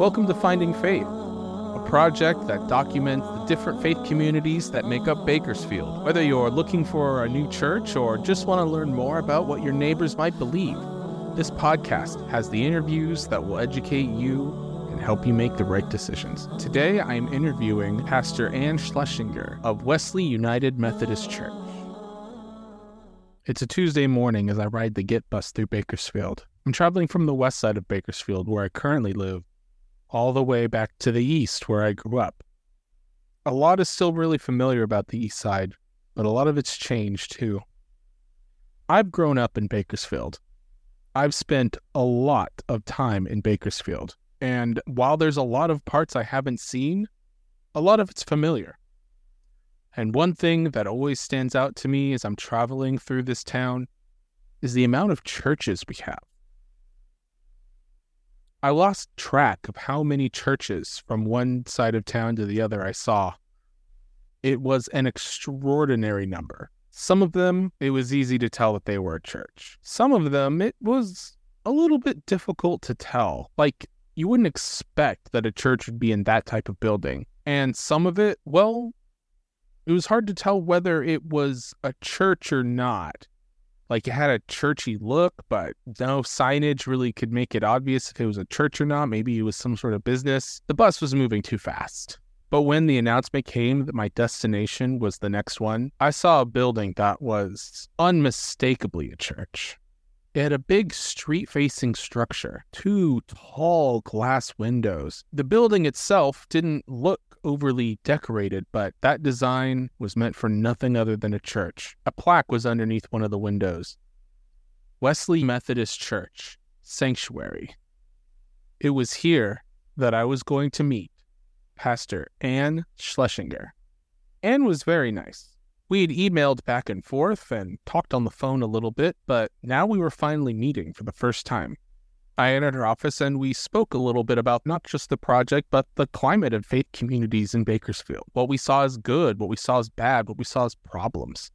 Welcome to Finding Faith, a project that documents the different faith communities that make up Bakersfield. Whether you're looking for a new church or just want to learn more about what your neighbors might believe, this podcast has the interviews that will educate you and help you make the right decisions. Today, I am interviewing Pastor Ann Schlesinger of Wesley United Methodist Church. It's a Tuesday morning as I ride the GET bus through Bakersfield. I'm traveling from the west side of Bakersfield, where I currently live, all the way back to the east, where I grew up. A lot is still really familiar about the east side, but a lot of it's changed too. I've grown up in Bakersfield. I've spent a lot of time in Bakersfield. And while there's a lot of parts I haven't seen, a lot of it's familiar. And one thing that always stands out to me as I'm traveling through this town is the amount of churches we have. I lost track of how many churches from one side of town to the other I saw. It was an extraordinary number. Some of them, it was easy to tell that they were a church. Some of them, it was a little bit difficult to tell. Like, you wouldn't expect that a church would be in that type of building. And some of it, well, it was hard to tell whether it was a church or not. Like it had a churchy look, but no signage really could make it obvious if it was a church or not. Maybe it was some sort of business. The bus was moving too fast. But when the announcement came that my destination was the next one, I saw a building that was unmistakably a church. It had a big street facing structure, two tall glass windows. The building itself didn't look overly decorated, but that design was meant for nothing other than a church. A plaque was underneath one of the windows Wesley Methodist Church, Sanctuary. It was here that I was going to meet Pastor Ann Schlesinger. Ann was very nice. We had emailed back and forth and talked on the phone a little bit, but now we were finally meeting for the first time. I entered her office and we spoke a little bit about not just the project, but the climate of faith communities in Bakersfield. What we saw as good, what we saw as bad, what we saw as problems.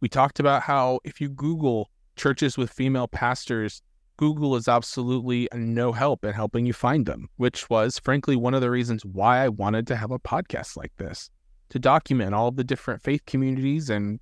We talked about how if you Google churches with female pastors, Google is absolutely no help in helping you find them, which was frankly one of the reasons why I wanted to have a podcast like this to document all the different faith communities and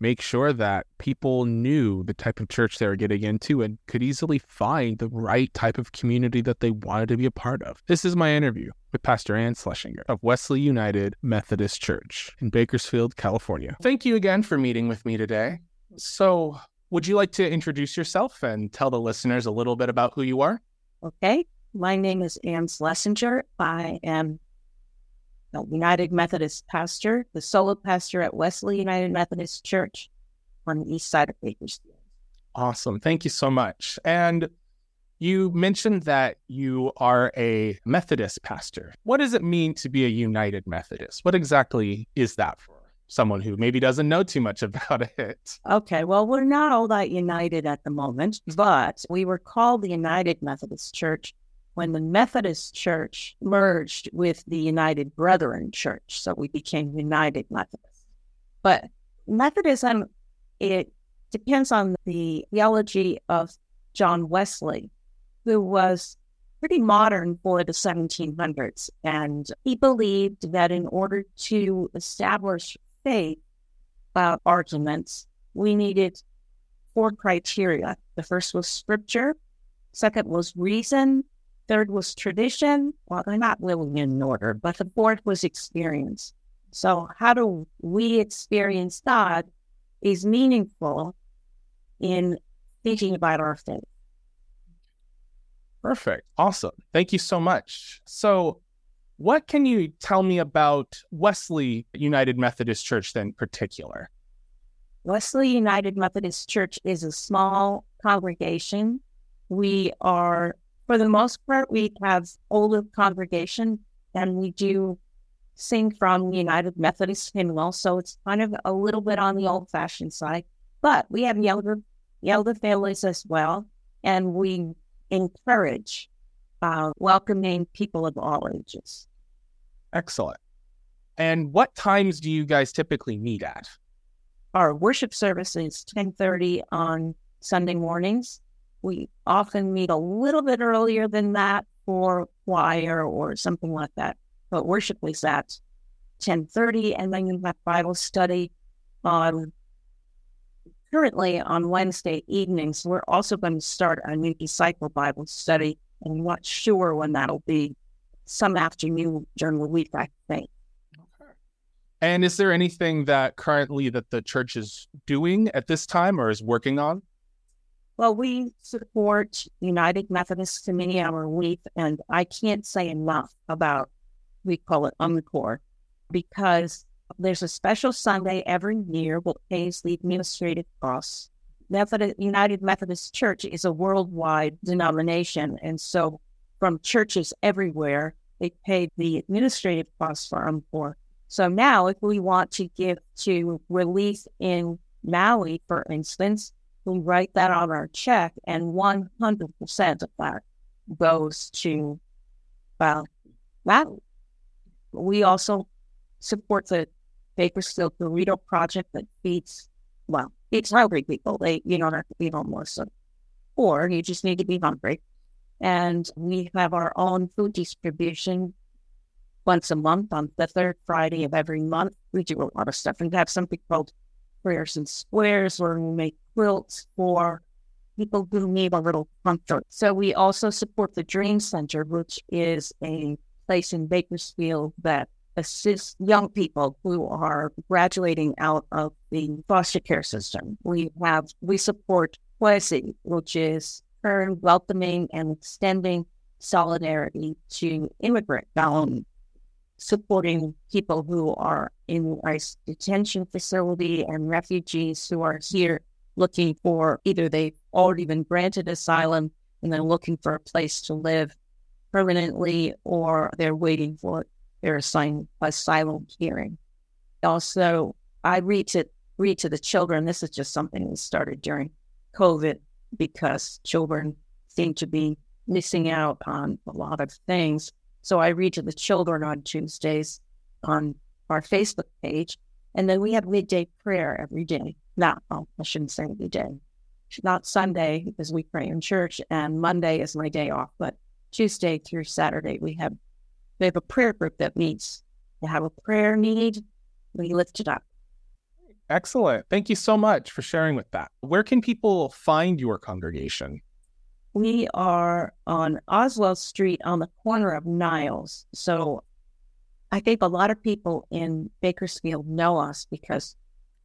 make sure that people knew the type of church they were getting into and could easily find the right type of community that they wanted to be a part of. This is my interview with Pastor Ann Schlesinger of Wesley United Methodist Church in Bakersfield, California. Thank you again for meeting with me today. So, would you like to introduce yourself and tell the listeners a little bit about who you are? Okay. My name is Ann Schlesinger. I am United Methodist pastor, the solo pastor at Wesley United Methodist Church on the east side of Bakersfield. Awesome. Thank you so much. And you mentioned that you are a Methodist pastor. What does it mean to be a United Methodist? What exactly is that for someone who maybe doesn't know too much about it? Okay, well, we're not all that united at the moment, but we were called the United Methodist Church when the Methodist Church merged with the United Brethren Church. So we became United Methodist. But Methodism, it depends on the theology of John Wesley, who was pretty modern for the 1700s. And he believed that in order to establish faith uh, arguments, we needed four criteria. The first was scripture, second was reason, Third was tradition. Well, they're not really in order, but the fourth was experience. So, how do we experience God is meaningful in thinking about our faith. Perfect. Awesome. Thank you so much. So, what can you tell me about Wesley United Methodist Church then, in particular? Wesley United Methodist Church is a small congregation. We are for the most part, we have older congregation and we do sing from United Methodist hymnal. So it's kind of a little bit on the old fashioned side, but we have younger, younger families as well. And we encourage uh, welcoming people of all ages. Excellent. And what times do you guys typically meet at? Our worship service is 1030 on Sunday mornings we often meet a little bit earlier than that for choir or something like that. But worship is at 10.30 and then you have Bible study on currently on Wednesday evenings. We're also going to start a new disciple Bible study and I'm not sure when that'll be some afternoon during the week, I think. And is there anything that currently that the church is doing at this time or is working on? Well, we support United Methodist Committee on Relief, and I can't say enough about we call it UMCOR because there's a special Sunday every year that pays the administrative costs. Methodist, United Methodist Church is a worldwide denomination, and so from churches everywhere, they pay the administrative costs for UMCOR. So now, if we want to give to relief in Maui, for instance, we write that on our check, and 100% of that goes to, well, Maui. We also support the Bakersfield Burrito Project that feeds, well, feeds hungry people. They, you don't have to be homeless, or you just need to be hungry. And we have our own food distribution once a month on the third Friday of every month. We do a lot of stuff and have something called Prayers and Squares where we make quilts for people who need a little comfort. So we also support the Dream Center, which is a place in Bakersfield that assists young people who are graduating out of the foster care system. We have we support KWESI, which is Kern welcoming and extending solidarity to immigrant um, supporting people who are in ICE detention facility and refugees who are here looking for either they've already been granted asylum and they're looking for a place to live permanently or they're waiting for their asylum, asylum hearing. Also, I read to read to the children. This is just something that started during COVID because children seem to be missing out on a lot of things. So I read to the children on Tuesdays on our Facebook page. And then we have midday prayer every day. Not, oh, I shouldn't say every day. Not Sunday because we pray in church, and Monday is my day off. But Tuesday through Saturday, we have we have a prayer group that meets. We have a prayer need, we lift it up. Excellent. Thank you so much for sharing with that. Where can people find your congregation? We are on Oswell Street on the corner of Niles. So I think a lot of people in Bakersfield know us because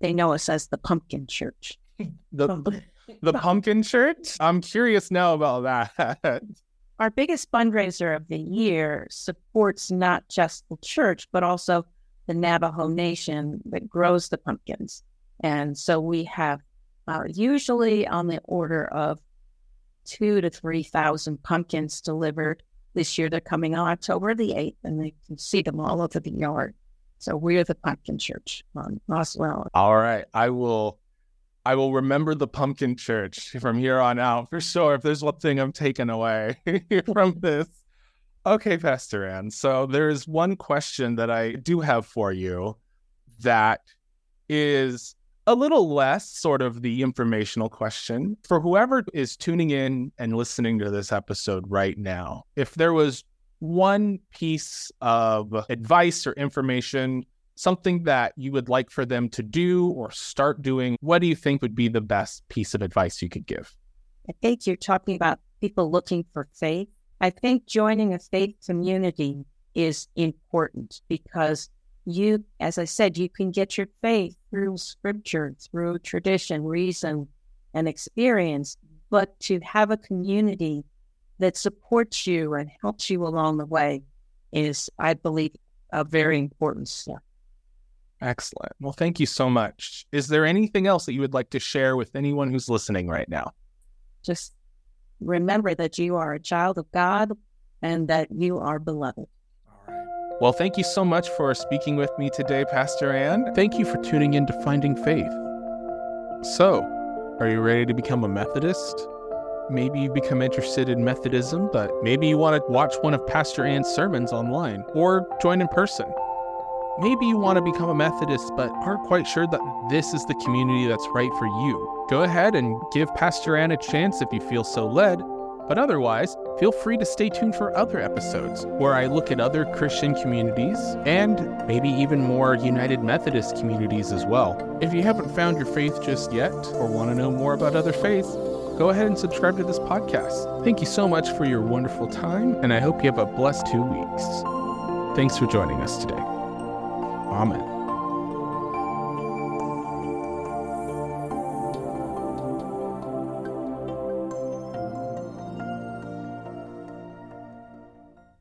they know us as the Pumpkin Church. the the Pumpkin Church? I'm curious now about that. Our biggest fundraiser of the year supports not just the church, but also the Navajo Nation that grows the pumpkins. And so we have uh, usually on the order of two to 3,000 pumpkins delivered. This year they're coming on October the 8th, and they can see them all over the yard. So we're the pumpkin church on Oswell. All right. I will I will remember the pumpkin church from here on out for sure. If there's one thing I'm taking away from this. Okay, Pastor Ann. So there's one question that I do have for you that is a little less sort of the informational question for whoever is tuning in and listening to this episode right now. If there was one piece of advice or information, something that you would like for them to do or start doing, what do you think would be the best piece of advice you could give? I think you're talking about people looking for faith. I think joining a faith community is important because you, as I said, you can get your faith through scripture, through tradition, reason, and experience. But to have a community that supports you and helps you along the way is, I believe, a very important step. Excellent. Well, thank you so much. Is there anything else that you would like to share with anyone who's listening right now? Just remember that you are a child of God and that you are beloved. Well, thank you so much for speaking with me today, Pastor Ann. Thank you for tuning in to Finding Faith. So, are you ready to become a Methodist? Maybe you've become interested in Methodism, but maybe you want to watch one of Pastor Ann's sermons online or join in person. Maybe you want to become a Methodist, but aren't quite sure that this is the community that's right for you. Go ahead and give Pastor Ann a chance if you feel so led. But otherwise, feel free to stay tuned for other episodes where I look at other Christian communities and maybe even more United Methodist communities as well. If you haven't found your faith just yet or want to know more about other faiths, go ahead and subscribe to this podcast. Thank you so much for your wonderful time, and I hope you have a blessed two weeks. Thanks for joining us today. Amen.